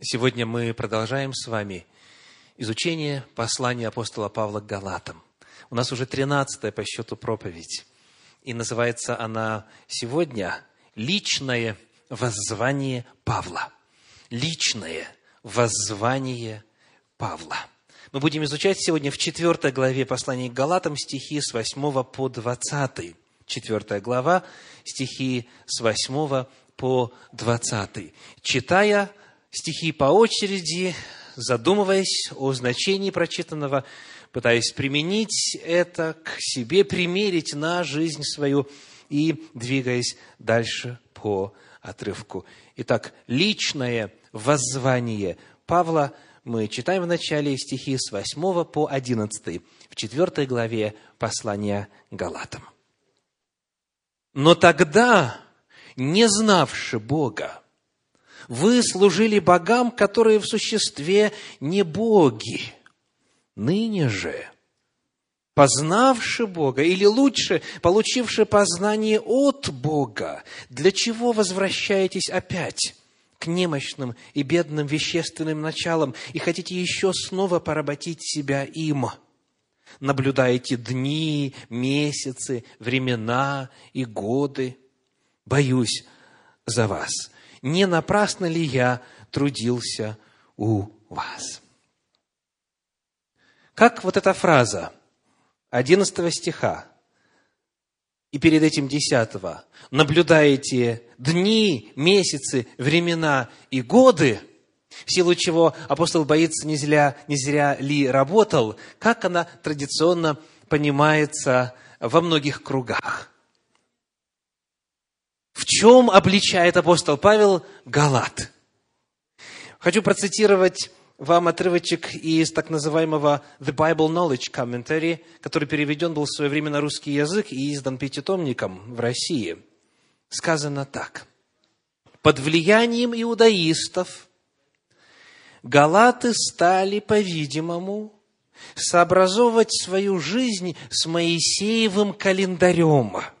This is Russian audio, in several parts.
Сегодня мы продолжаем с вами изучение послания апостола Павла к Галатам. У нас уже тринадцатая по счету проповедь. И называется она сегодня «Личное воззвание Павла». Личное воззвание Павла. Мы будем изучать сегодня в четвертой главе послания к Галатам стихи с 8 по 20. Четвертая глава, стихи с 8 по 20. Читая стихи по очереди, задумываясь о значении прочитанного, пытаясь применить это к себе, примерить на жизнь свою и двигаясь дальше по отрывку. Итак, личное воззвание Павла мы читаем в начале стихи с 8 по 11, в 4 главе послания Галатам. «Но тогда, не знавши Бога, вы служили богам, которые в существе не боги. Ныне же, познавши Бога, или лучше, получивши познание от Бога, для чего возвращаетесь опять к немощным и бедным вещественным началам и хотите еще снова поработить себя им? Наблюдаете дни, месяцы, времена и годы. Боюсь за вас – не напрасно ли я трудился у вас? Как вот эта фраза 11 стиха и перед этим 10 наблюдаете дни, месяцы, времена и годы, в силу чего апостол боится, не зря, не зря ли работал, как она традиционно понимается во многих кругах. В чем обличает апостол Павел Галат? Хочу процитировать вам отрывочек из так называемого The Bible Knowledge Commentary, который переведен был в свое время на русский язык и издан пятитомником в России. Сказано так. Под влиянием иудаистов галаты стали, по-видимому, сообразовывать свою жизнь с Моисеевым календарем –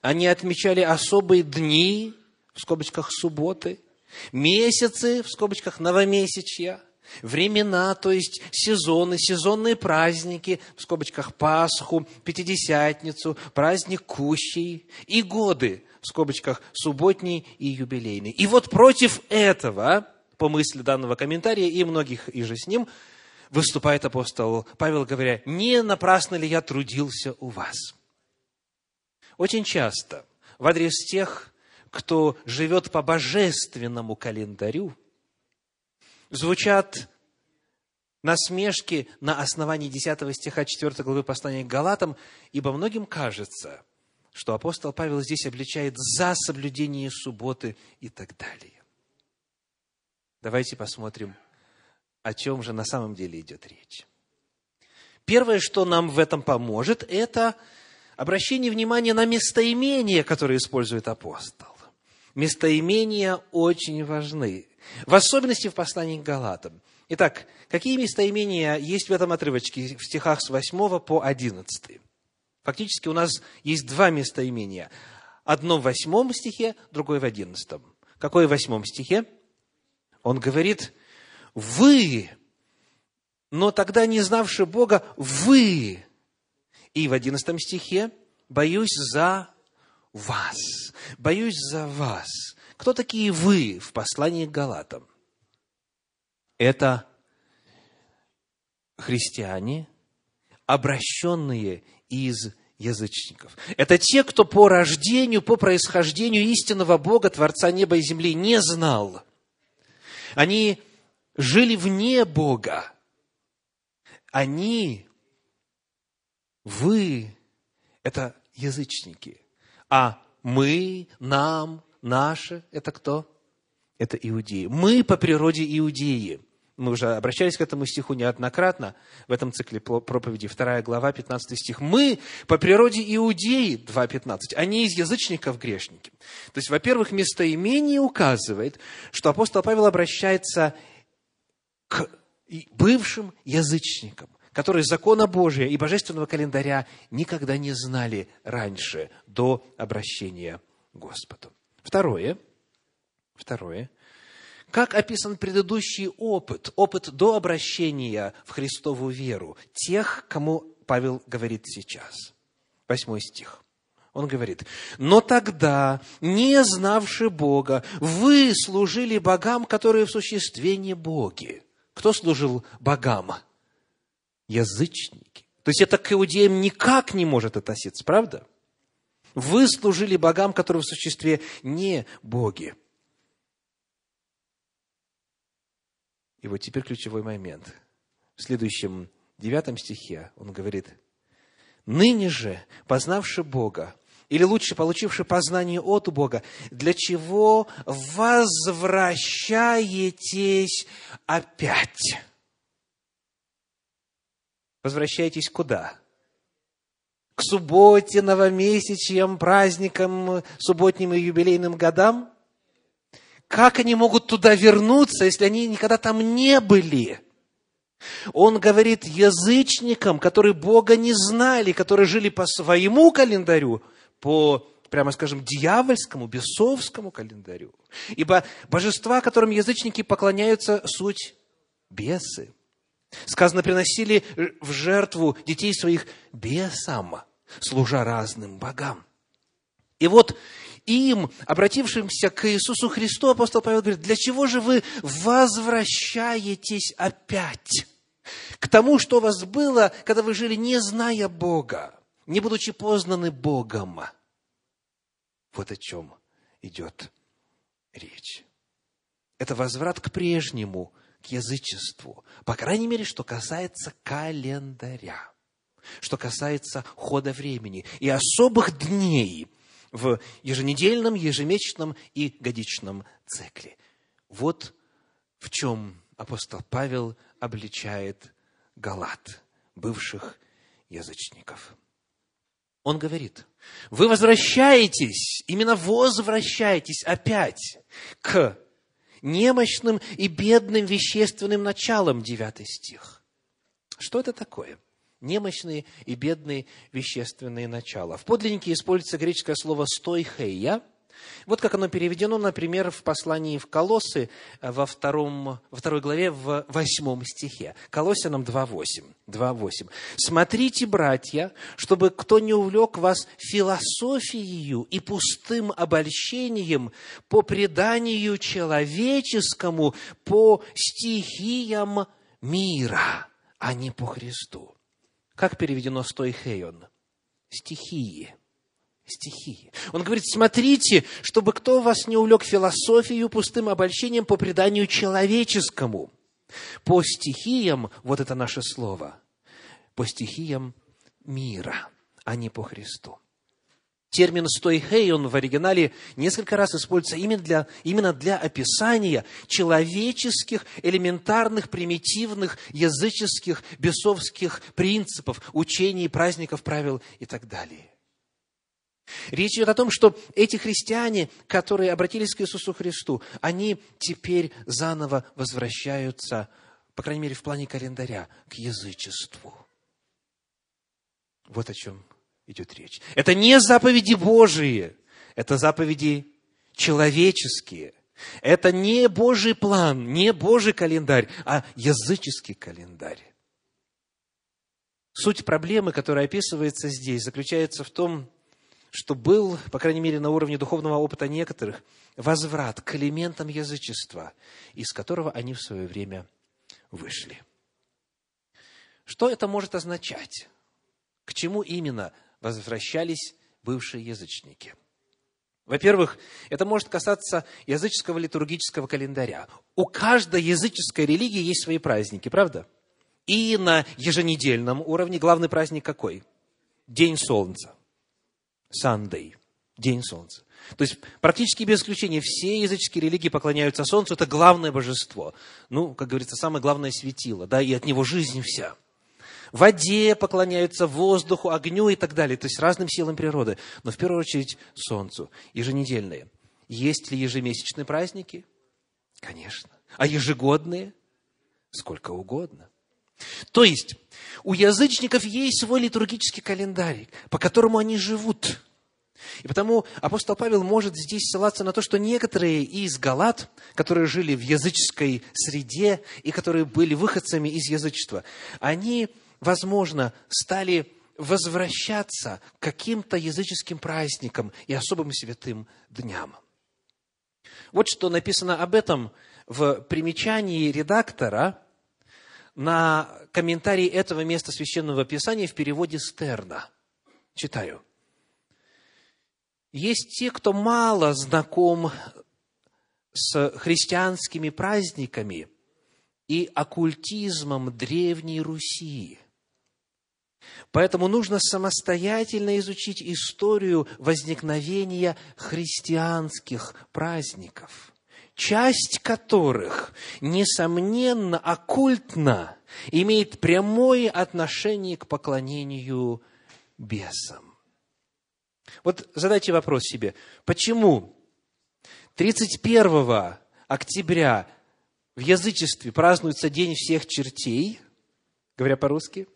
они отмечали особые дни, в скобочках субботы, месяцы, в скобочках новомесячья, времена, то есть сезоны, сезонные праздники, в скобочках Пасху, Пятидесятницу, праздник Кущей и годы, в скобочках субботний и юбилейный. И вот против этого, по мысли данного комментария и многих и же с ним, выступает апостол Павел, говоря, не напрасно ли я трудился у вас – очень часто в адрес тех, кто живет по божественному календарю, звучат насмешки на основании 10 стиха 4 главы послания к Галатам, ибо многим кажется, что апостол Павел здесь обличает за соблюдение субботы и так далее. Давайте посмотрим, о чем же на самом деле идет речь. Первое, что нам в этом поможет, это обращение внимания на местоимения, которые использует апостол. Местоимения очень важны, в особенности в послании к Галатам. Итак, какие местоимения есть в этом отрывочке в стихах с 8 по 11? Фактически у нас есть два местоимения. Одно в восьмом стихе, другое в одиннадцатом. Какое в восьмом стихе? Он говорит, вы, но тогда не знавши Бога, вы и в одиннадцатом стихе «боюсь за вас». «Боюсь за вас». Кто такие вы в послании к Галатам? Это христиане, обращенные из язычников. Это те, кто по рождению, по происхождению истинного Бога, Творца неба и земли, не знал. Они жили вне Бога. Они вы – это язычники, а мы, нам, наши – это кто? Это иудеи. Мы по природе иудеи. Мы уже обращались к этому стиху неоднократно в этом цикле проповеди, 2 глава, 15 стих. Мы по природе иудеи, 2.15, они из язычников грешники. То есть, во-первых, местоимение указывает, что апостол Павел обращается к бывшим язычникам которые закона Божия и божественного календаря никогда не знали раньше, до обращения к Господу. Второе, второе, как описан предыдущий опыт, опыт до обращения в Христову веру, тех, кому Павел говорит сейчас. Восьмой стих. Он говорит, «Но тогда, не знавши Бога, вы служили богам, которые в существе не боги». Кто служил богам? Язычники. То есть это к иудеям никак не может относиться, правда? Вы служили богам, которые в существе не боги. И вот теперь ключевой момент. В следующем девятом стихе он говорит, «Ныне же, познавши Бога, или лучше, получивши познание от Бога, для чего возвращаетесь опять?» Возвращаетесь куда? К субботе, новомесячьям, праздникам, субботним и юбилейным годам? Как они могут туда вернуться, если они никогда там не были? Он говорит язычникам, которые Бога не знали, которые жили по своему календарю, по, прямо скажем, дьявольскому, бесовскому календарю. Ибо божества, которым язычники поклоняются, суть бесы. Сказано, приносили в жертву детей своих бесам, служа разным богам. И вот им, обратившимся к Иисусу Христу, апостол Павел говорит, для чего же вы возвращаетесь опять к тому, что у вас было, когда вы жили, не зная Бога, не будучи познаны Богом? Вот о чем идет речь. Это возврат к прежнему, язычеству. По крайней мере, что касается календаря, что касается хода времени и особых дней – в еженедельном, ежемесячном и годичном цикле. Вот в чем апостол Павел обличает Галат, бывших язычников. Он говорит, вы возвращаетесь, именно возвращаетесь опять к немощным и бедным вещественным началам, девятый стих. Что это такое? немощные и бедные вещественные начала. В подлиннике используется греческое слово «стойхея», вот как оно переведено, например, в послании в Колоссы э, во, втором, во второй главе в восьмом стихе. Колоссянам 2.8. 2.8. «Смотрите, братья, чтобы кто не увлек вас философией и пустым обольщением по преданию человеческому, по стихиям мира, а не по Христу». Как переведено стойхейон? Стихии. Стихии. Он говорит, смотрите, чтобы кто вас не увлек философию пустым обольщением по преданию человеческому. По стихиям, вот это наше слово, по стихиям мира, а не по Христу. Термин «стойхейон» в оригинале несколько раз используется именно для, именно для описания человеческих, элементарных, примитивных, языческих, бесовских принципов, учений, праздников, правил и так далее. Речь идет о том, что эти христиане, которые обратились к Иисусу Христу, они теперь заново возвращаются, по крайней мере, в плане календаря, к язычеству. Вот о чем идет речь. Это не заповеди Божии, это заповеди человеческие. Это не Божий план, не Божий календарь, а языческий календарь. Суть проблемы, которая описывается здесь, заключается в том, что был, по крайней мере, на уровне духовного опыта некоторых, возврат к элементам язычества, из которого они в свое время вышли. Что это может означать? К чему именно возвращались бывшие язычники. Во-первых, это может касаться языческого литургического календаря. У каждой языческой религии есть свои праздники, правда? И на еженедельном уровне главный праздник какой? День Солнца. Sunday. День Солнца. То есть, практически без исключения, все языческие религии поклоняются Солнцу, это главное божество. Ну, как говорится, самое главное светило, да, и от него жизнь вся воде поклоняются, воздуху, огню и так далее, то есть разным силам природы, но в первую очередь Солнцу, еженедельные. Есть ли ежемесячные праздники? Конечно. А ежегодные? Сколько угодно. То есть, у язычников есть свой литургический календарь, по которому они живут. И потому апостол Павел может здесь ссылаться на то, что некоторые из галат, которые жили в языческой среде и которые были выходцами из язычества, они, возможно, стали возвращаться к каким-то языческим праздникам и особым святым дням. Вот что написано об этом в примечании редактора на комментарий этого места Священного Писания в переводе Стерна. Читаю. Есть те, кто мало знаком с христианскими праздниками и оккультизмом Древней Руси. Поэтому нужно самостоятельно изучить историю возникновения христианских праздников, часть которых, несомненно, оккультно имеет прямое отношение к поклонению бесам. Вот задайте вопрос себе, почему 31 октября в язычестве празднуется День всех чертей, говоря по-русски,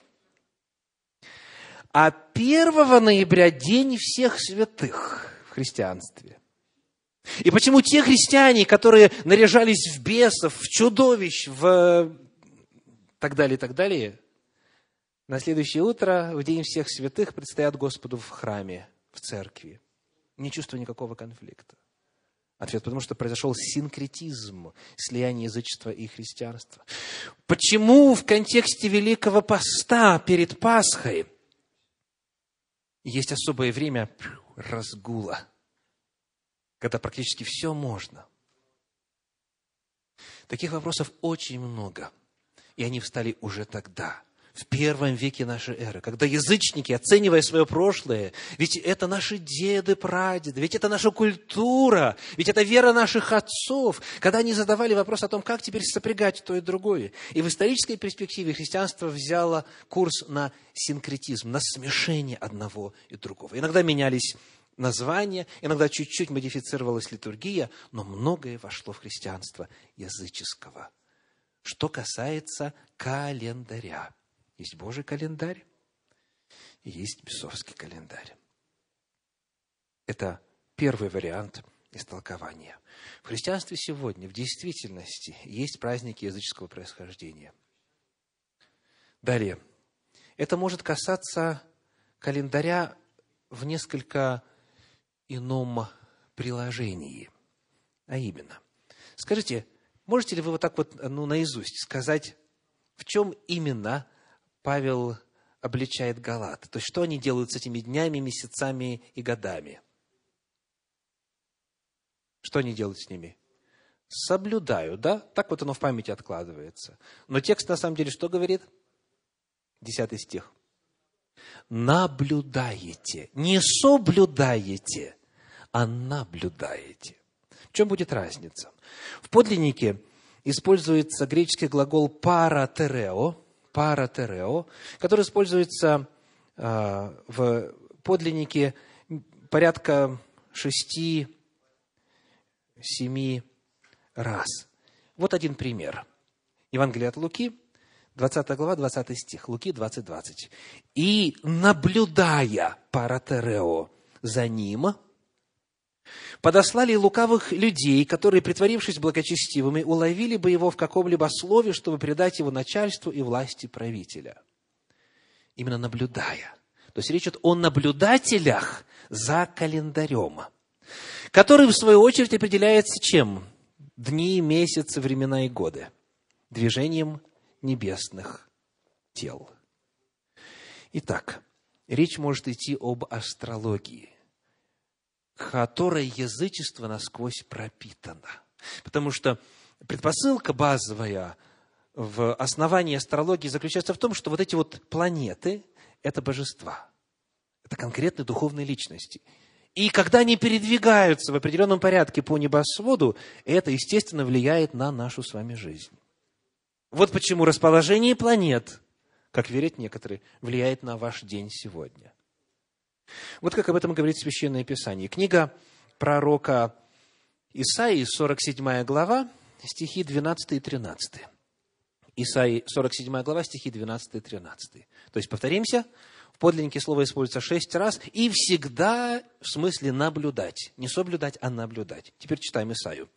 а 1 ноября День всех святых в христианстве. И почему те христиане, которые наряжались в бесов, в чудовищ, в так далее, так далее, на следующее утро, в День всех святых, предстоят Господу в храме в церкви. Не чувствую никакого конфликта. Ответ, потому что произошел синкретизм, слияние язычества и христианства. Почему в контексте Великого Поста перед Пасхой есть особое время разгула, когда практически все можно? Таких вопросов очень много, и они встали уже тогда – в первом веке нашей эры, когда язычники, оценивая свое прошлое, ведь это наши деды, прадеды, ведь это наша культура, ведь это вера наших отцов, когда они задавали вопрос о том, как теперь сопрягать то и другое. И в исторической перспективе христианство взяло курс на синкретизм, на смешение одного и другого. Иногда менялись названия, иногда чуть-чуть модифицировалась литургия, но многое вошло в христианство языческого. Что касается календаря. Есть Божий календарь есть бесовский календарь. Это первый вариант истолкования. В христианстве сегодня в действительности есть праздники языческого происхождения. Далее. Это может касаться календаря в несколько ином приложении. А именно, скажите, можете ли вы вот так вот ну, наизусть сказать, в чем именно Павел обличает Галат. То есть, что они делают с этими днями, месяцами и годами? Что они делают с ними? Соблюдают, да? Так вот оно в памяти откладывается. Но текст на самом деле что говорит? Десятый стих. Наблюдаете. Не соблюдаете, а наблюдаете. В чем будет разница? В подлиннике используется греческий глагол паратерео, паратерео, который используется а, в подлиннике порядка шести-семи раз. Вот один пример. Евангелие от Луки, 20 глава, 20 стих, Луки 20, 20. «И, наблюдая паратерео за ним, подослали лукавых людей, которые, притворившись благочестивыми, уловили бы его в каком-либо слове, чтобы предать его начальству и власти правителя. Именно наблюдая. То есть речь идет о наблюдателях за календарем, который, в свою очередь, определяется чем? Дни, месяцы, времена и годы. Движением небесных тел. Итак, речь может идти об астрологии которой язычество насквозь пропитано. Потому что предпосылка базовая в основании астрологии заключается в том, что вот эти вот планеты – это божества. Это конкретные духовные личности. И когда они передвигаются в определенном порядке по небосводу, это, естественно, влияет на нашу с вами жизнь. Вот почему расположение планет, как верят некоторые, влияет на ваш день сегодня. Вот как об этом говорит Священное Писание. Книга пророка Исаии, 47 глава, стихи 12 и 13. Исаии, 47 глава, стихи 12 и 13. То есть, повторимся, в подлиннике слово используется шесть раз, и всегда в смысле наблюдать. Не соблюдать, а наблюдать. Теперь читаем Исаю.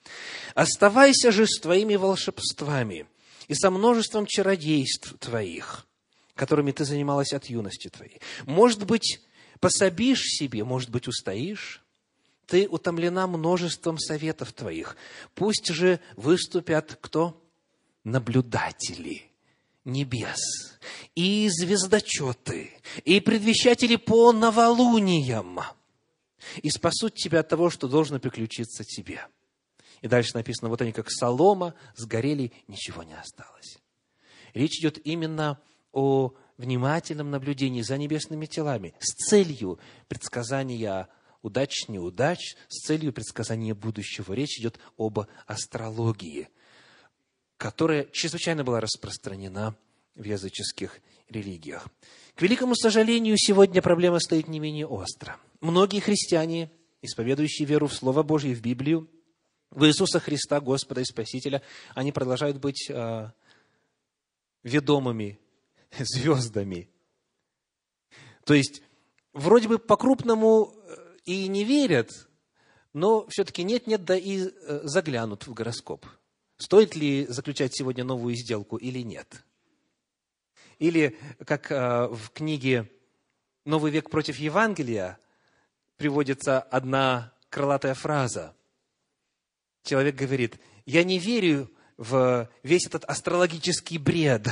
«Оставайся же с твоими волшебствами и со множеством чародейств твоих, которыми ты занималась от юности твоей. Может быть, пособишь себе, может быть, устоишь, ты утомлена множеством советов твоих. Пусть же выступят кто? Наблюдатели небес, и звездочеты, и предвещатели по новолуниям, и спасут тебя от того, что должно приключиться тебе. И дальше написано, вот они как солома, сгорели, ничего не осталось. Речь идет именно о внимательном наблюдении за небесными телами с целью предсказания удач, неудач, с целью предсказания будущего. Речь идет об астрологии, которая чрезвычайно была распространена в языческих религиях. К великому сожалению, сегодня проблема стоит не менее остро. Многие христиане, исповедующие веру в Слово Божье в Библию, в Иисуса Христа, Господа и Спасителя, они продолжают быть э, ведомыми звездами. То есть, вроде бы по-крупному э, и не верят, но все-таки нет-нет, да и э, заглянут в гороскоп. Стоит ли заключать сегодня новую сделку или нет? Или, как э, в книге «Новый век против Евангелия» приводится одна крылатая фраза. Человек говорит, я не верю в весь этот астрологический бред.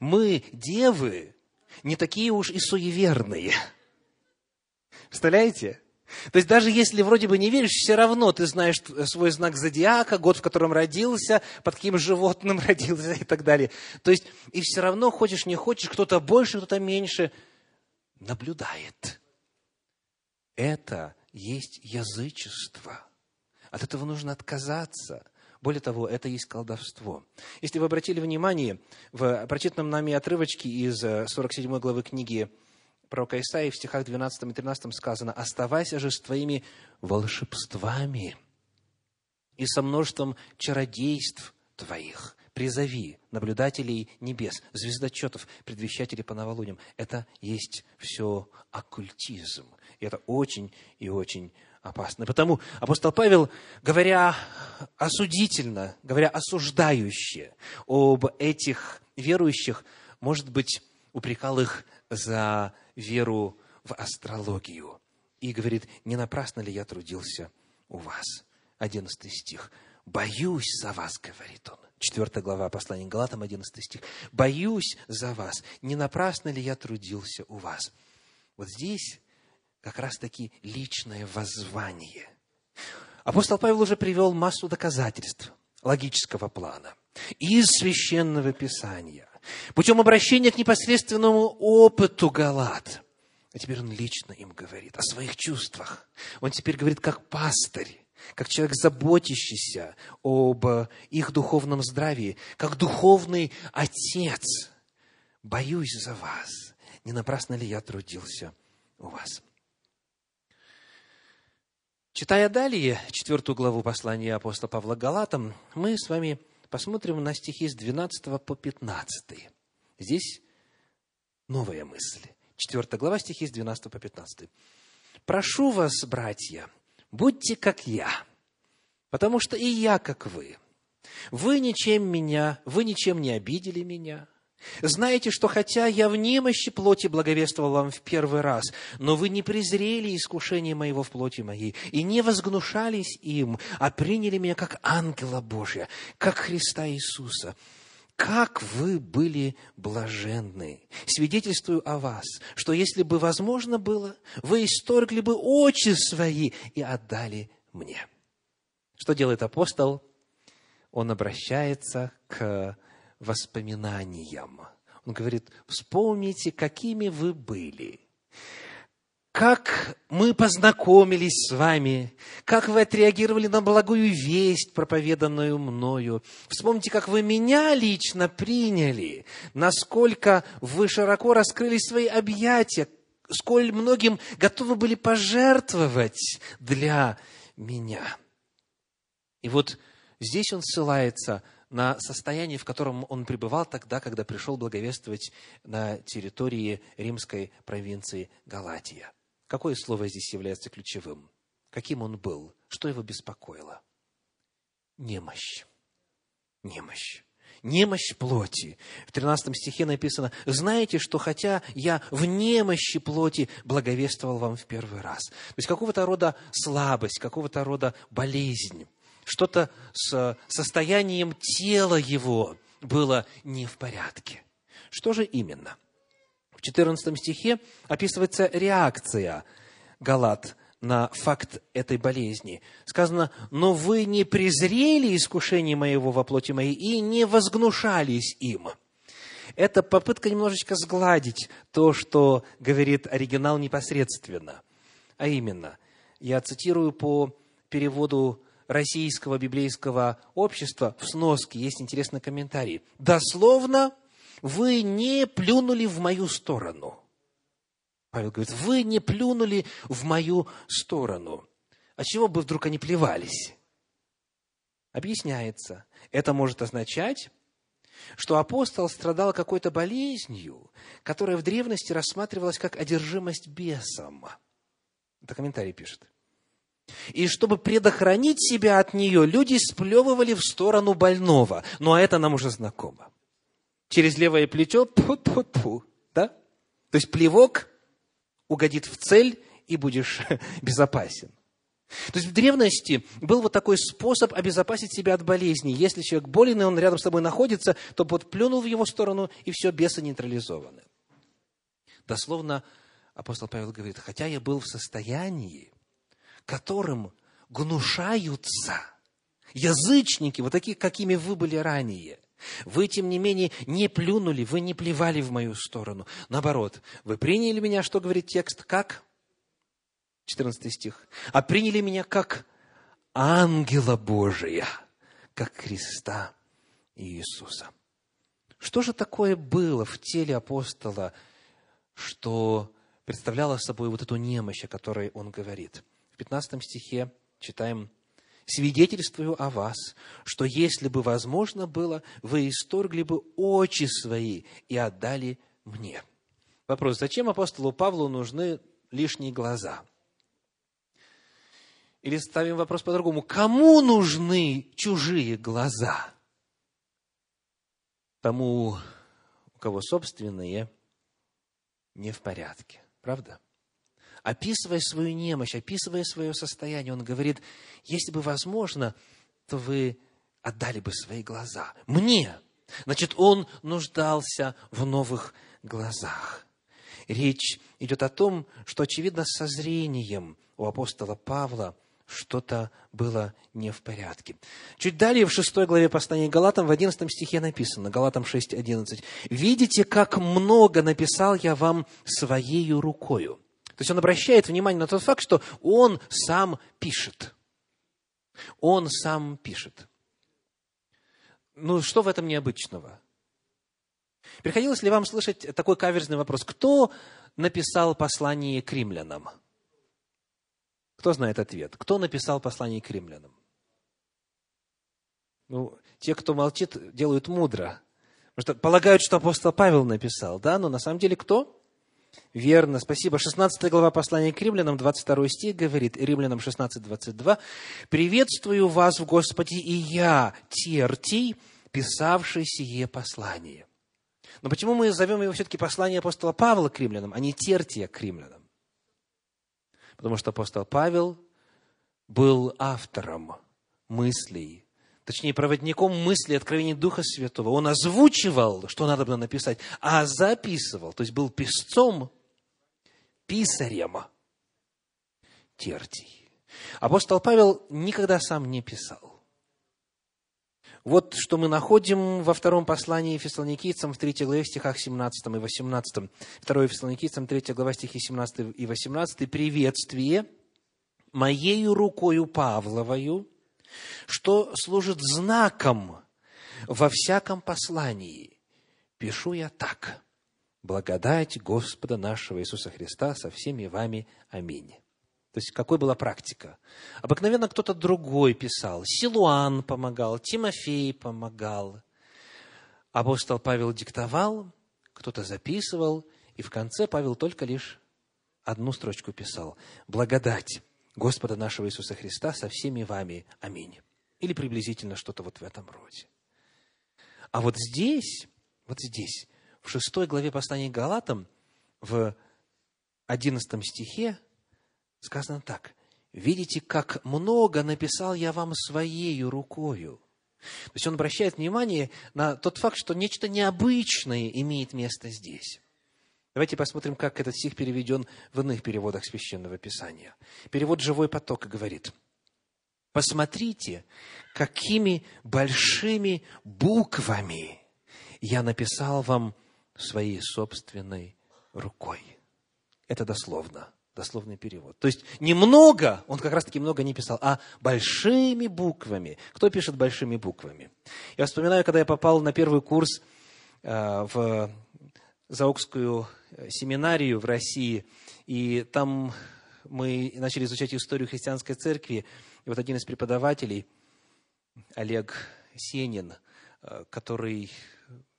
Мы, девы, не такие уж и суеверные. Представляете? То есть даже если вроде бы не веришь, все равно ты знаешь свой знак зодиака, год, в котором родился, под каким животным родился и так далее. То есть и все равно, хочешь не хочешь, кто-то больше, кто-то меньше, наблюдает. Это есть язычество. От этого нужно отказаться. Более того, это есть колдовство. Если вы обратили внимание, в прочитанном нами отрывочке из 47 главы книги пророка Исаии в стихах 12 и 13 сказано, «Оставайся же с твоими волшебствами и со множеством чародейств твоих, призови наблюдателей небес, звездочетов, предвещателей по новолуниям». Это есть все оккультизм. И это очень и очень опасно. Потому апостол Павел, говоря осудительно, говоря осуждающе об этих верующих, может быть, упрекал их за веру в астрологию. И говорит, не напрасно ли я трудился у вас? Одиннадцатый стих. «Боюсь за вас», говорит он. Четвертая глава послания Галатам, одиннадцатый стих. «Боюсь за вас. Не напрасно ли я трудился у вас?» Вот здесь как раз-таки личное воззвание. Апостол Павел уже привел массу доказательств логического плана из Священного Писания, путем обращения к непосредственному опыту Галат. А теперь он лично им говорит о своих чувствах. Он теперь говорит как пастырь, как человек, заботящийся об их духовном здравии, как духовный отец. Боюсь за вас. Не напрасно ли я трудился у вас? Читая далее четвертую главу послания апостола Павла Галатам, мы с вами посмотрим на стихи с 12 по 15. Здесь новая мысль. Четвертая глава, стихи с 12 по 15. «Прошу вас, братья, будьте как я, потому что и я как вы. Вы ничем меня, вы ничем не обидели меня, знаете, что хотя я в немощи плоти благовествовал вам в первый раз, но вы не презрели искушение моего в плоти моей и не возгнушались им, а приняли меня как ангела Божия, как Христа Иисуса. Как вы были блаженны! Свидетельствую о вас, что если бы возможно было, вы исторгли бы очи свои и отдали мне. Что делает апостол? Он обращается к воспоминаниям. Он говорит, вспомните, какими вы были, как мы познакомились с вами, как вы отреагировали на благую весть, проповеданную мною. Вспомните, как вы меня лично приняли, насколько вы широко раскрыли свои объятия, сколь многим готовы были пожертвовать для меня. И вот здесь он ссылается на состояние, в котором он пребывал тогда, когда пришел благовествовать на территории римской провинции Галатия. Какое слово здесь является ключевым? Каким он был? Что его беспокоило? Немощь. Немощь немощь плоти. В 13 стихе написано, знаете, что хотя я в немощи плоти благовествовал вам в первый раз. То есть какого-то рода слабость, какого-то рода болезнь, что-то с состоянием тела его было не в порядке. Что же именно? В 14 стихе описывается реакция Галат на факт этой болезни. Сказано, но вы не презрели искушение моего во плоти моей и не возгнушались им. Это попытка немножечко сгладить то, что говорит оригинал непосредственно. А именно, я цитирую по переводу российского библейского общества в сноске, есть интересный комментарий. Дословно, вы не плюнули в мою сторону – Павел говорит, вы не плюнули в мою сторону. А чего бы вдруг они плевались? Объясняется. Это может означать, что апостол страдал какой-то болезнью, которая в древности рассматривалась как одержимость бесом. Это комментарий пишет. И чтобы предохранить себя от нее, люди сплевывали в сторону больного. Ну, а это нам уже знакомо. Через левое плечо, пу -пу -пу, да? То есть плевок угодит в цель и будешь безопасен. То есть в древности был вот такой способ обезопасить себя от болезни. Если человек болен, и он рядом с тобой находится, то вот плюнул в его сторону, и все, бесы нейтрализованы. Дословно апостол Павел говорит, хотя я был в состоянии, которым гнушаются язычники, вот такие, какими вы были ранее. Вы, тем не менее, не плюнули, вы не плевали в мою сторону. Наоборот, вы приняли меня, что говорит текст, как? 14 стих. А приняли меня как ангела Божия, как Христа Иисуса. Что же такое было в теле апостола, что представляло собой вот эту немощь, о которой он говорит? В 15 стихе читаем свидетельствую о вас, что если бы возможно было, вы исторгли бы очи свои и отдали мне. Вопрос, зачем апостолу Павлу нужны лишние глаза? Или ставим вопрос по-другому, кому нужны чужие глаза? Тому, у кого собственные не в порядке. Правда? Описывая свою немощь, описывая свое состояние, он говорит, если бы возможно, то вы отдали бы свои глаза мне. Значит, он нуждался в новых глазах. Речь идет о том, что, очевидно, со зрением у апостола Павла что-то было не в порядке. Чуть далее, в шестой главе послания Галатам, в одиннадцатом стихе написано, Галатам 6, 11. «Видите, как много написал я вам своею рукою». То есть он обращает внимание на тот факт, что он сам пишет. Он сам пишет. Ну, что в этом необычного? Приходилось ли вам слышать такой каверзный вопрос? Кто написал послание к римлянам? Кто знает ответ? Кто написал послание к римлянам? Ну, те, кто молчит, делают мудро. Потому что полагают, что апостол Павел написал, да? Но на самом деле кто? Верно, спасибо. 16 глава послания к римлянам, 22 стих говорит, римлянам 16, 22. «Приветствую вас в Господе и я, Тертий, писавший сие послание». Но почему мы зовем его все-таки послание апостола Павла к римлянам, а не Тертия к римлянам? Потому что апостол Павел был автором мыслей точнее, проводником мысли откровений Духа Святого. Он озвучивал, что надо было написать, а записывал, то есть был писцом, писарем Тертий. Апостол Павел никогда сам не писал. Вот что мы находим во втором послании Фессалоникийцам в третьей главе, в стихах 17 и 18. Второе Фессалоникийцам, третья глава, стихи 17 и 18. «Приветствие моею рукою Павловою, что служит знаком во всяком послании. Пишу я так. Благодать Господа нашего Иисуса Христа со всеми вами. Аминь. То есть, какой была практика? Обыкновенно кто-то другой писал. Силуан помогал, Тимофей помогал. Апостол Павел диктовал, кто-то записывал, и в конце Павел только лишь одну строчку писал. «Благодать Господа нашего Иисуса Христа со всеми вами. Аминь». Или приблизительно что-то вот в этом роде. А вот здесь, вот здесь, в шестой главе послания к Галатам, в одиннадцатом стихе, сказано так. «Видите, как много написал я вам своей рукою». То есть он обращает внимание на тот факт, что нечто необычное имеет место здесь. Давайте посмотрим, как этот стих переведен в иных переводах Священного Писания. Перевод «Живой поток» говорит, «Посмотрите, какими большими буквами я написал вам своей собственной рукой». Это дословно дословный перевод. То есть немного, он как раз-таки много не писал, а большими буквами. Кто пишет большими буквами? Я вспоминаю, когда я попал на первый курс э, в Заокскую семинарию в России, и там мы начали изучать историю христианской церкви, и вот один из преподавателей, Олег Сенин, э, который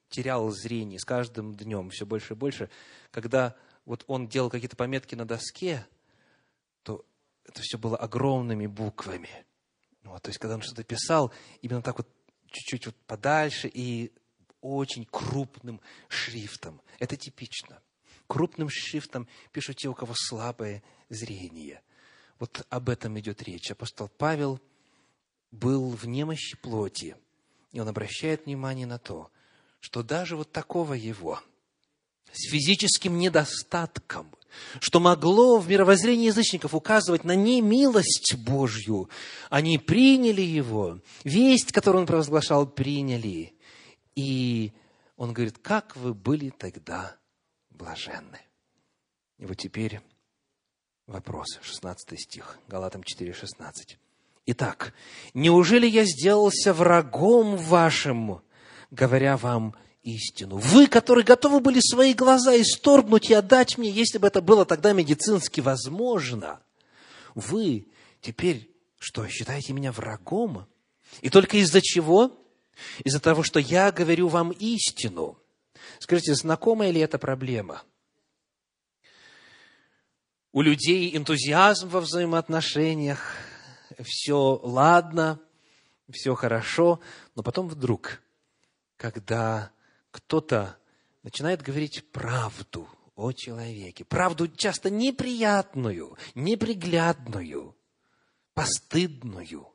терял зрение с каждым днем все больше и больше, когда вот он делал какие-то пометки на доске, то это все было огромными буквами. Вот, то есть, когда он что-то писал, именно так вот чуть-чуть вот подальше и очень крупным шрифтом. Это типично. Крупным шрифтом пишут те, у кого слабое зрение. Вот об этом идет речь. Апостол Павел был в немощи плоти, и он обращает внимание на то, что даже вот такого его – с физическим недостатком, что могло в мировоззрении язычников указывать на немилость Божью. Они приняли его, весть, которую он провозглашал, приняли. И он говорит, как вы были тогда блаженны. И вот теперь вопрос, 16 стих, Галатам 4, 16. Итак, неужели я сделался врагом вашим, говоря вам истину. Вы, которые готовы были свои глаза исторгнуть и отдать мне, если бы это было тогда медицински возможно, вы теперь что, считаете меня врагом? И только из-за чего? Из-за того, что я говорю вам истину. Скажите, знакомая ли эта проблема? У людей энтузиазм во взаимоотношениях, все ладно, все хорошо, но потом вдруг, когда кто-то начинает говорить правду о человеке, правду часто неприятную, неприглядную, постыдную,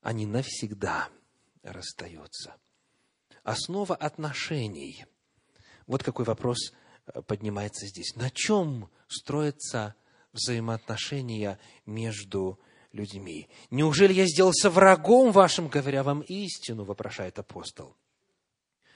они навсегда расстаются. Основа отношений. Вот какой вопрос э, поднимается здесь. На чем строятся взаимоотношения между людьми? Неужели я сделался врагом вашим, говоря вам истину, вопрошает апостол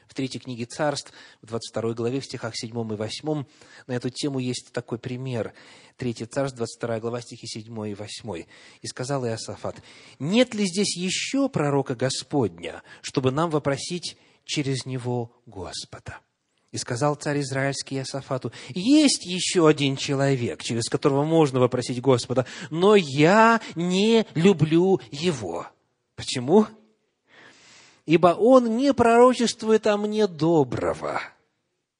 в третьей книге царств, в 22 главе, в стихах 7 и 8, на эту тему есть такой пример. Третье царств, 22 глава, стихи 7 и 8. «И сказал Иосафат, нет ли здесь еще пророка Господня, чтобы нам вопросить через него Господа?» И сказал царь Израильский Иосафату, есть еще один человек, через которого можно вопросить Господа, но я не люблю его. Почему? ибо он не пророчествует о мне доброго,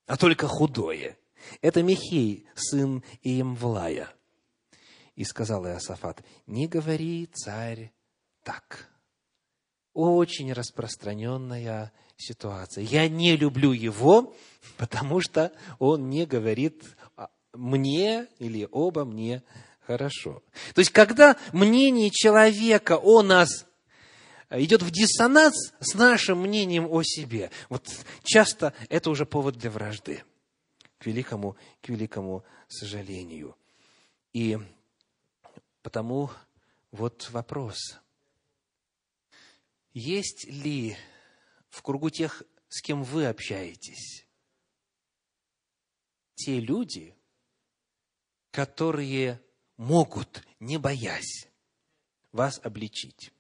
а только худое. Это Михей, сын Иемвлая. И сказал Иосафат, не говори, царь, так. Очень распространенная ситуация. Я не люблю его, потому что он не говорит мне или обо мне хорошо. То есть, когда мнение человека о нас идет в диссонанс с нашим мнением о себе. Вот часто это уже повод для вражды, к великому, к великому сожалению. И потому вот вопрос. Есть ли в кругу тех, с кем вы общаетесь, те люди, которые могут, не боясь, вас обличить?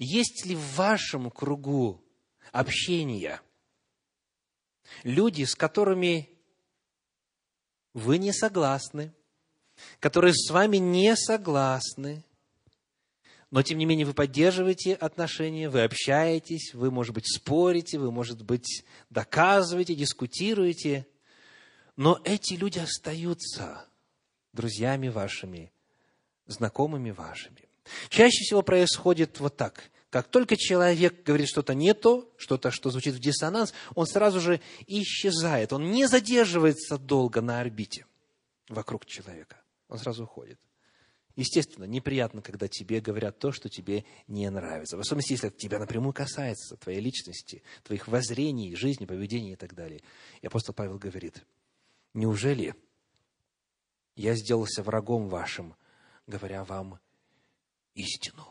Есть ли в вашем кругу общения люди, с которыми вы не согласны, которые с вами не согласны, но, тем не менее, вы поддерживаете отношения, вы общаетесь, вы, может быть, спорите, вы, может быть, доказываете, дискутируете, но эти люди остаются друзьями вашими, знакомыми вашими. Чаще всего происходит вот так. Как только человек говорит что-то не то, что-то, что звучит в диссонанс, он сразу же исчезает. Он не задерживается долго на орбите вокруг человека. Он сразу уходит. Естественно, неприятно, когда тебе говорят то, что тебе не нравится. В особенности, если это тебя напрямую касается, твоей личности, твоих воззрений, жизни, поведения и так далее. И апостол Павел говорит, неужели я сделался врагом вашим, говоря вам истину?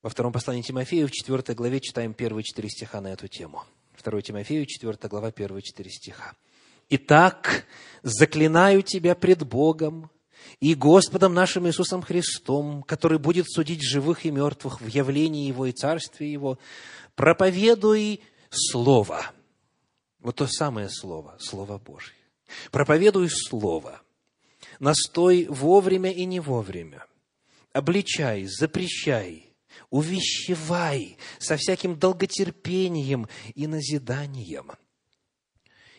Во втором послании Тимофею, в 4 главе, читаем первые четыре стиха на эту тему. 2 Тимофею, 4 глава, первые четыре стиха. «Итак, заклинаю тебя пред Богом и Господом нашим Иисусом Христом, который будет судить живых и мертвых в явлении Его и Царстве Его, проповедуй Слово». Вот то самое Слово, Слово Божье. Проповедуй Слово. Настой вовремя и не вовремя. Обличай, запрещай – увещевай со всяким долготерпением и назиданием.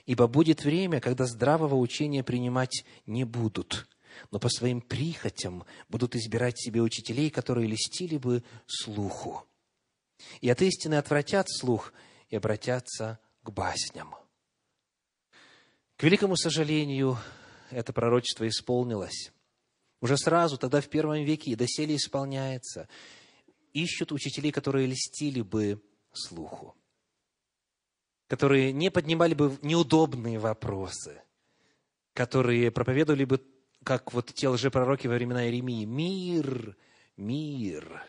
Ибо будет время, когда здравого учения принимать не будут, но по своим прихотям будут избирать себе учителей, которые листили бы слуху. И от истины отвратят слух и обратятся к басням. К великому сожалению, это пророчество исполнилось. Уже сразу, тогда в первом веке, и доселе исполняется ищут учителей, которые льстили бы слуху, которые не поднимали бы неудобные вопросы, которые проповедовали бы, как вот те лжепророки во времена Иеремии, мир, мир,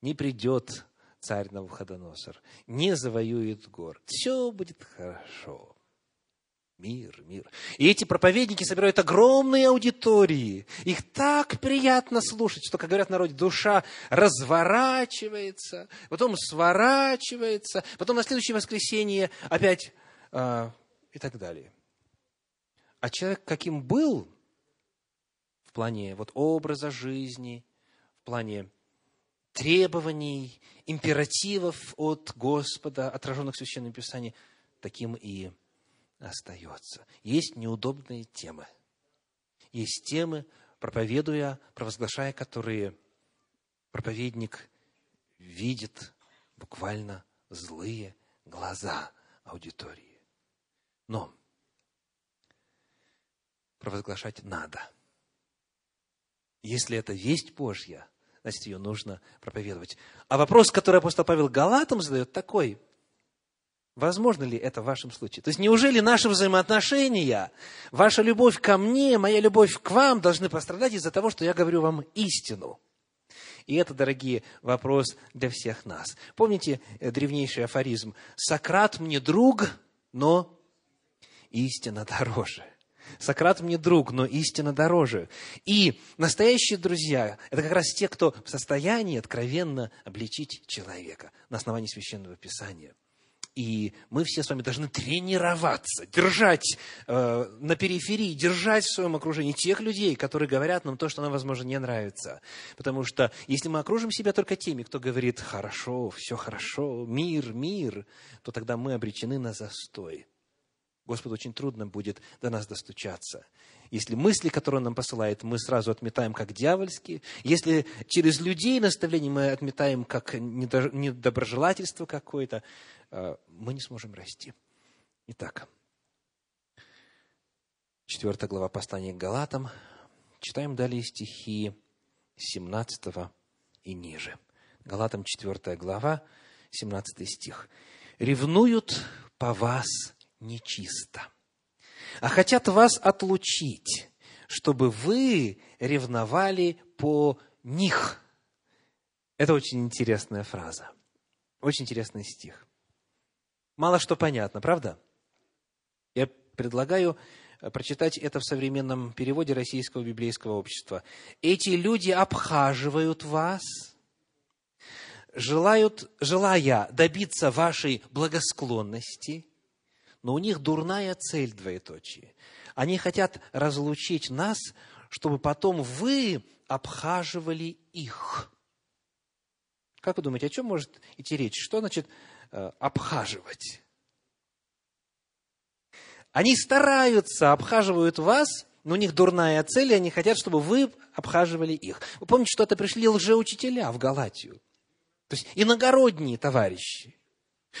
не придет царь Навуходоносор, не завоюет город, все будет хорошо. Мир, мир. И эти проповедники собирают огромные аудитории. Их так приятно слушать, что, как говорят народе, душа разворачивается, потом сворачивается, потом на следующее воскресенье опять э, и так далее. А человек каким был в плане вот, образа жизни, в плане требований, императивов от Господа, отраженных в Священном Писании, таким и остается. Есть неудобные темы. Есть темы, проповедуя, провозглашая, которые проповедник видит буквально злые глаза аудитории. Но провозглашать надо. Если это весть Божья, значит, ее нужно проповедовать. А вопрос, который апостол Павел Галатам задает, такой – Возможно ли это в вашем случае? То есть, неужели наши взаимоотношения, ваша любовь ко мне, моя любовь к вам должны пострадать из-за того, что я говорю вам истину? И это, дорогие, вопрос для всех нас. Помните э, древнейший афоризм? «Сократ мне друг, но истина дороже». Сократ мне друг, но истина дороже. И настоящие друзья – это как раз те, кто в состоянии откровенно обличить человека на основании Священного Писания – и мы все с вами должны тренироваться, держать э, на периферии, держать в своем окружении тех людей, которые говорят нам то, что нам, возможно, не нравится. Потому что если мы окружим себя только теми, кто говорит «хорошо, все хорошо, мир, мир», то тогда мы обречены на застой. Господу очень трудно будет до нас достучаться. Если мысли, которые он нам посылает, мы сразу отметаем как дьявольские, если через людей наставления мы отметаем как недоброжелательство какое-то, э, мы не сможем расти. Итак, 4 глава послания к Галатам. Читаем далее стихи 17 и ниже. Галатам 4 глава, 17 стих. «Ревнуют по вас нечисто, а хотят вас отлучить, чтобы вы ревновали по них». Это очень интересная фраза, очень интересный стих мало что понятно, правда? Я предлагаю э, прочитать это в современном переводе Российского библейского общества. Эти люди обхаживают вас, желают, желая добиться вашей благосклонности, но у них дурная цель, двоеточие. Они хотят разлучить нас, чтобы потом вы обхаживали их. Как вы думаете, о чем может идти речь? Что значит э, обхаживать? Они стараются, обхаживают вас, но у них дурная цель, и они хотят, чтобы вы обхаживали их. Вы помните, что это пришли лжеучителя в Галатию? То есть иногородние товарищи.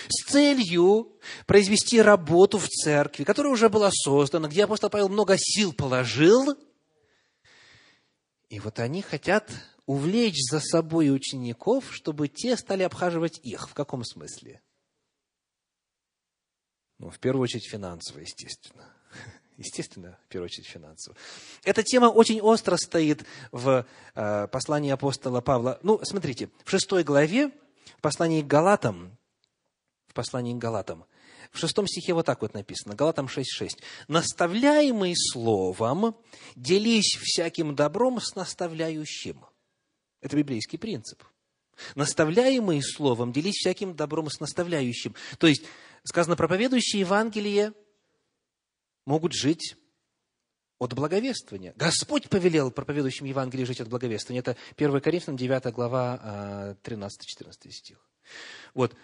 С целью произвести работу в церкви, которая уже была создана, где апостол Павел много сил положил. И вот они хотят увлечь за собой учеников, чтобы те стали обхаживать их. В каком смысле? Ну, в первую очередь финансово, естественно. Естественно, в первую очередь финансово. Эта тема очень остро стоит в э, послании апостола Павла. Ну, смотрите, в шестой главе, в послании к Галатам, в послании к Галатам, в шестом стихе вот так вот написано, Галатам 6.6. «Наставляемый словом, делись всяким добром с наставляющим». Это библейский принцип. Наставляемый словом, делись всяким добром с наставляющим. То есть, сказано, проповедующие Евангелие могут жить от благовествования. Господь повелел проповедующим Евангелие жить от благовествования. Это 1 Коринфянам 9 глава 13-14 а, стих. Вот.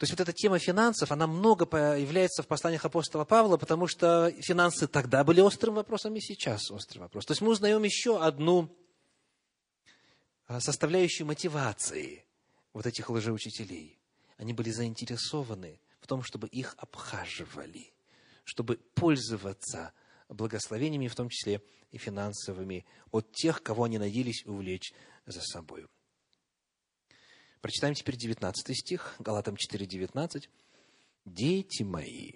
То есть вот эта тема финансов, она много появляется в посланиях апостола Павла, потому что финансы тогда были острым вопросом, и сейчас острый вопрос. То есть мы узнаем еще одну а, составляющую мотивации вот этих лжеучителей. Они были заинтересованы в том, чтобы их обхаживали, чтобы пользоваться благословениями, в том числе и финансовыми, от тех, кого они надеялись увлечь за собой. Прочитаем теперь 19 стих, Галатам 4, 19. «Дети мои,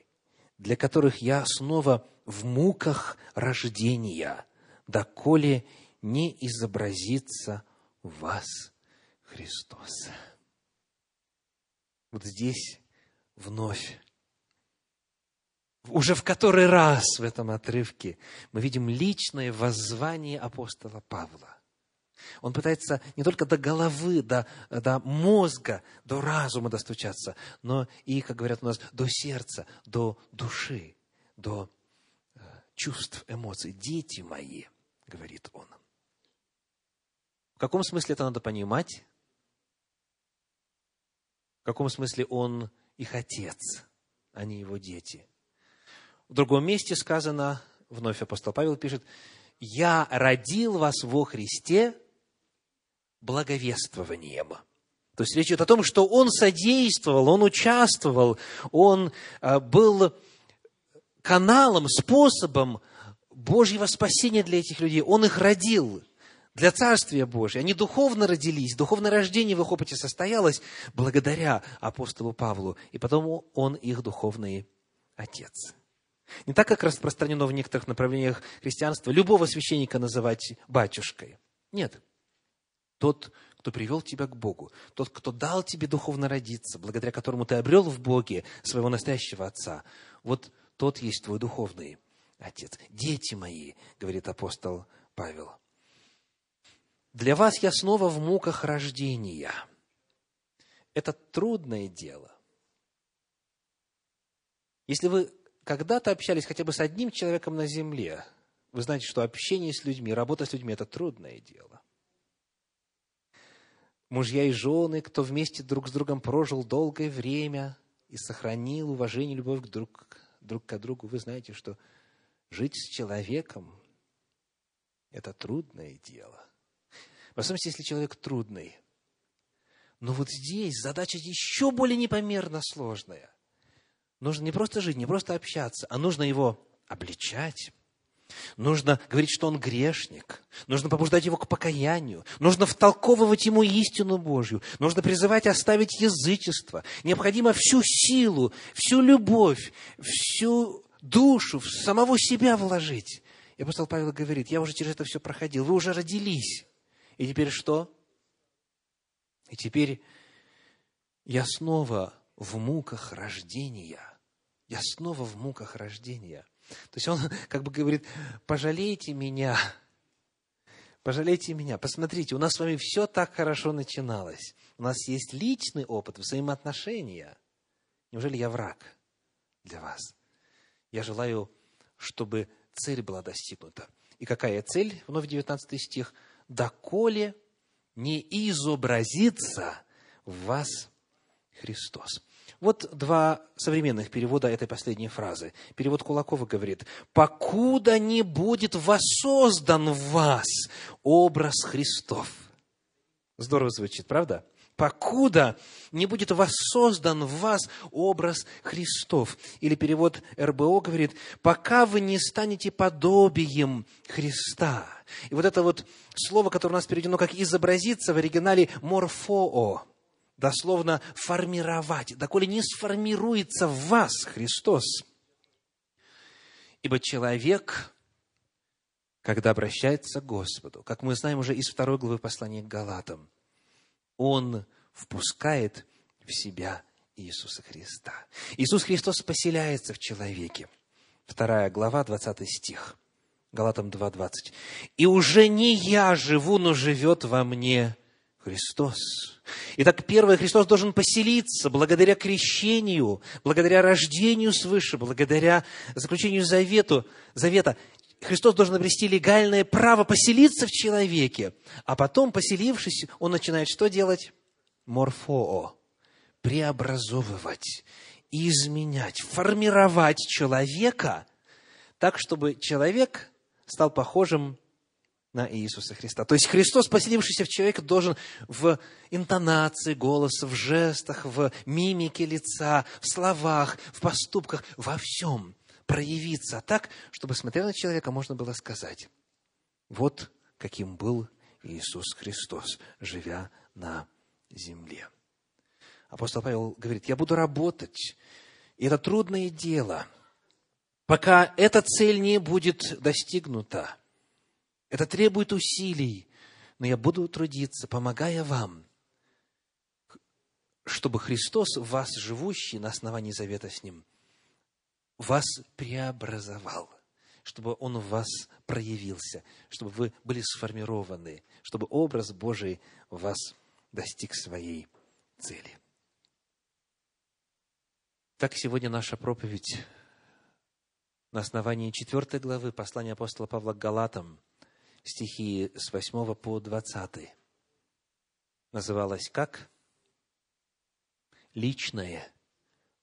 для которых я снова в муках рождения, доколе не изобразится в вас Христос». Вот здесь вновь, уже в который раз в этом отрывке мы видим личное воззвание апостола Павла. Он пытается не только до головы, до, до мозга, до разума достучаться, но и, как говорят у нас, до сердца, до души, до э, чувств, эмоций. Дети мои, говорит он. В каком смысле это надо понимать? В каком смысле он их отец, а не его дети? В другом месте сказано, вновь апостол Павел пишет, «Я родил вас во Христе благовествованием. То есть речь идет о том, что он содействовал, он участвовал, он а, был каналом, способом Божьего спасения для этих людей. Он их родил для Царствия Божия. Они духовно родились, духовное рождение в их опыте состоялось благодаря апостолу Павлу. И потом он их духовный отец. Не так, как распространено в некоторых направлениях христианства, любого священника называть батюшкой. Нет тот, кто привел тебя к Богу, тот, кто дал тебе духовно родиться, благодаря которому ты обрел в Боге своего настоящего Отца, вот тот есть твой духовный Отец. Дети мои, говорит апостол Павел, для вас я снова в муках рождения. Это трудное дело. Если вы когда-то общались хотя бы с одним человеком на земле, вы знаете, что общение с людьми, работа с людьми – это трудное дело мужья и жены, кто вместе друг с другом прожил долгое время и сохранил уважение и любовь друг, друг к другу, вы знаете, что жить с человеком – это трудное дело. В особенности, если человек трудный. Но вот здесь задача еще более непомерно сложная. Нужно не просто жить, не просто общаться, а нужно его обличать, Нужно говорить, что он грешник. Нужно побуждать его к покаянию. Нужно втолковывать ему истину Божью. Нужно призывать оставить язычество. Необходимо всю силу, всю любовь, всю душу в самого себя вложить. И апостол Павел говорит, я уже через это все проходил, вы уже родились. И теперь что? И теперь я снова в муках рождения. Я снова в муках рождения – то есть он как бы говорит, пожалейте меня, пожалейте меня. Посмотрите, у нас с вами все так хорошо начиналось. У нас есть личный опыт, взаимоотношения. Неужели я враг для вас? Я желаю, чтобы цель была достигнута. И какая цель? Вновь 19 стих. «Доколе не изобразится в вас Христос». Вот два современных перевода этой последней фразы. Перевод Кулакова говорит, «Покуда не будет воссоздан в вас образ Христов». Здорово звучит, правда? покуда не будет воссоздан в вас образ Христов. Или перевод РБО говорит, пока вы не станете подобием Христа. И вот это вот слово, которое у нас переведено как «изобразиться» в оригинале «морфоо», дословно «формировать», доколе не сформируется в вас Христос. Ибо человек, когда обращается к Господу, как мы знаем уже из второй главы послания к Галатам, он впускает в себя Иисуса Христа. Иисус Христос поселяется в человеке. Вторая глава, 20 стих. Галатам 2.20. «И уже не я живу, но живет во мне Христос». Итак, первое, Христос должен поселиться благодаря крещению, благодаря рождению свыше, благодаря заключению завету, завета. Христос должен обрести легальное право поселиться в человеке, а потом, поселившись, Он начинает что делать? Морфоо. Преобразовывать, изменять, формировать человека так, чтобы человек стал похожим на Иисуса Христа. То есть Христос, поселившийся в человека, должен в интонации голоса, в жестах, в мимике лица, в словах, в поступках, во всем проявиться так, чтобы, смотря на человека, можно было сказать, вот каким был Иисус Христос, живя на земле. Апостол Павел говорит, я буду работать, и это трудное дело, пока эта цель не будет достигнута. Это требует усилий, но я буду трудиться, помогая вам, чтобы Христос, вас живущий на основании завета с Ним, вас преобразовал, чтобы Он в вас проявился, чтобы вы были сформированы, чтобы образ Божий в вас достиг своей цели. Так сегодня наша проповедь на основании 4 главы послания апостола Павла к Галатам, стихи с 8 по 20, называлась как? Личное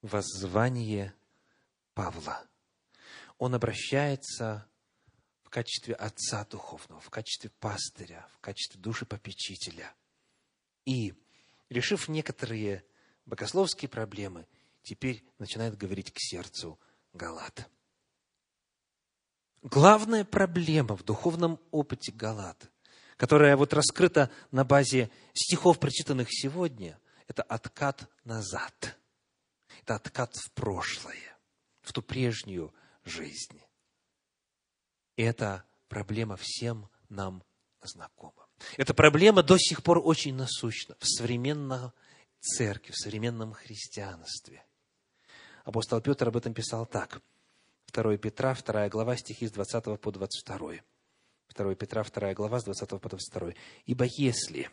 воззвание Павла. Он обращается в качестве отца духовного, в качестве пастыря, в качестве душепопечителя. И, решив некоторые богословские проблемы, теперь начинает говорить к сердцу Галат. Главная проблема в духовном опыте Галат, которая вот раскрыта на базе стихов, прочитанных сегодня, это откат назад. Это откат в прошлое в ту прежнюю жизнь. И эта проблема всем нам знакома. Эта проблема до сих пор очень насущна в современной церкви, в современном христианстве. Апостол Петр об этом писал так. 2 Петра, 2 глава, стихи с 20 по 22. 2 Петра, 2 глава, с 20 по 22. «Ибо если,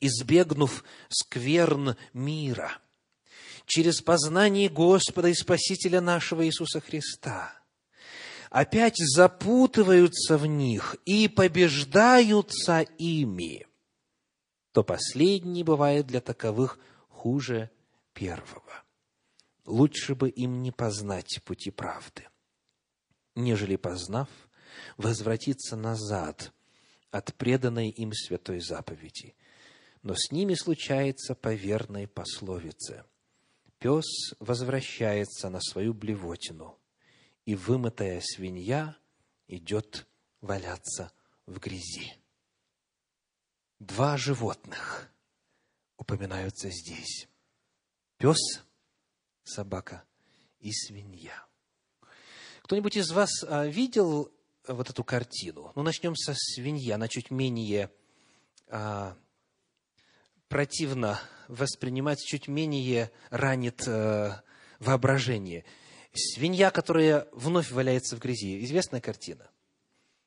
избегнув скверн мира, через познание Господа и Спасителя нашего Иисуса Христа, опять запутываются в них и побеждаются ими, то последний бывает для таковых хуже первого. Лучше бы им не познать пути правды, нежели познав, возвратиться назад от преданной им святой заповеди. Но с ними случается по верной пословице – пес возвращается на свою блевотину, и вымытая свинья идет валяться в грязи. Два животных упоминаются здесь. Пес, собака и свинья. Кто-нибудь из вас а, видел вот эту картину? Ну, начнем со свиньи. Она чуть менее а, противно воспринимать, чуть менее ранит э, воображение. Свинья, которая вновь валяется в грязи. Известная картина.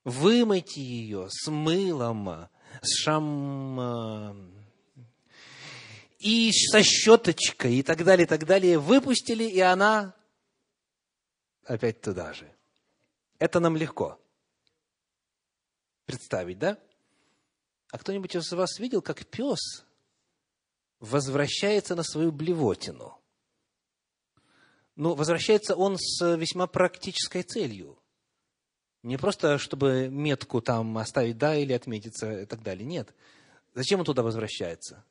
Вымойте ее с мылом, с шам... И со щеточкой, и так далее, и так далее. Выпустили, и она опять туда же. Это нам легко представить, да? А кто-нибудь из вас видел, как пес возвращается на свою блевотину? Ну, возвращается он с весьма практической целью. Не просто, чтобы метку там оставить, да, или отметиться и так далее. Нет. Зачем он туда возвращается?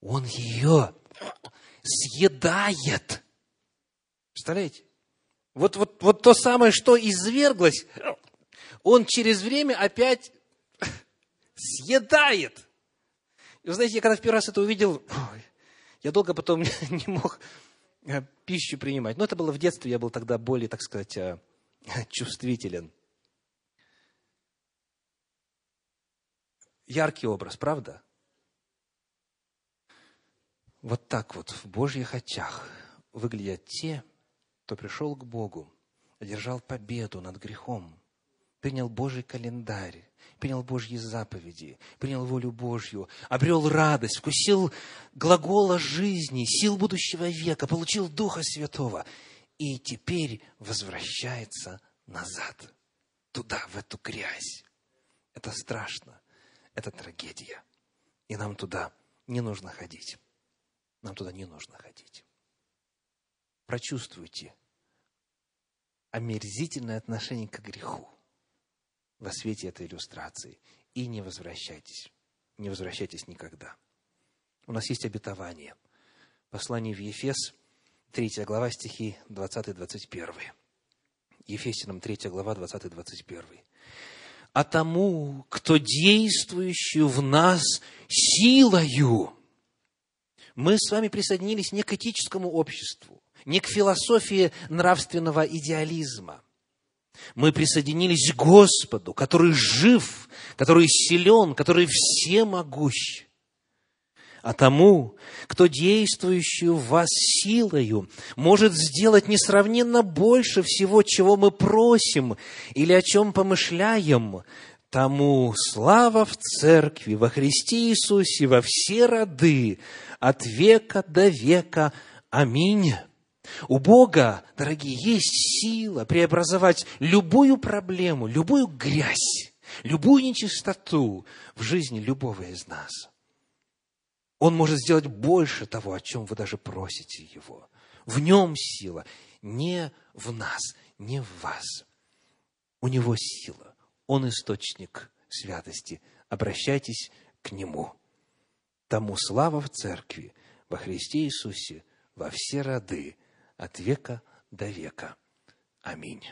Он ее съедает. Представляете? Вот, вот, вот то самое, что изверглось, он через время опять съедает. И вы знаете, я когда в первый раз это увидел, я долго потом не мог э, пищу принимать. Но это было в детстве, я был тогда более, так сказать, э, чувствителен. Яркий образ, правда? Вот так вот в Божьих очах выглядят те, кто пришел к Богу, одержал победу над грехом, принял Божий календарь, принял Божьи заповеди, принял волю Божью, обрел радость, вкусил глагола жизни, сил будущего века, получил Духа Святого и теперь возвращается назад, туда, в эту грязь. Это страшно, это трагедия. И нам туда не нужно ходить. Нам туда не нужно ходить. Прочувствуйте омерзительное отношение к греху во свете этой иллюстрации. И не возвращайтесь. Не возвращайтесь никогда. У нас есть обетование. Послание в Ефес, 3 глава, стихи 20-21. Ефесиным 3 глава, 20-21. «А тому, кто действующую в нас силою...» Мы с вами присоединились не к этическому обществу, не к философии нравственного идеализма – мы присоединились к Господу, который жив, который силен, который всемогущ. А тому, кто действующую в вас силою, может сделать несравненно больше всего, чего мы просим или о чем помышляем, тому слава в Церкви, во Христе Иисусе, во все роды, от века до века. Аминь. У Бога, дорогие, есть сила преобразовать любую проблему, любую грязь, любую нечистоту в жизни любого из нас. Он может сделать больше того, о чем вы даже просите Его. В нем сила, не в нас, не в вас. У Него сила. Он источник святости. Обращайтесь к Нему. Тому слава в Церкви, во Христе Иисусе, во все роды – от века до века. Аминь.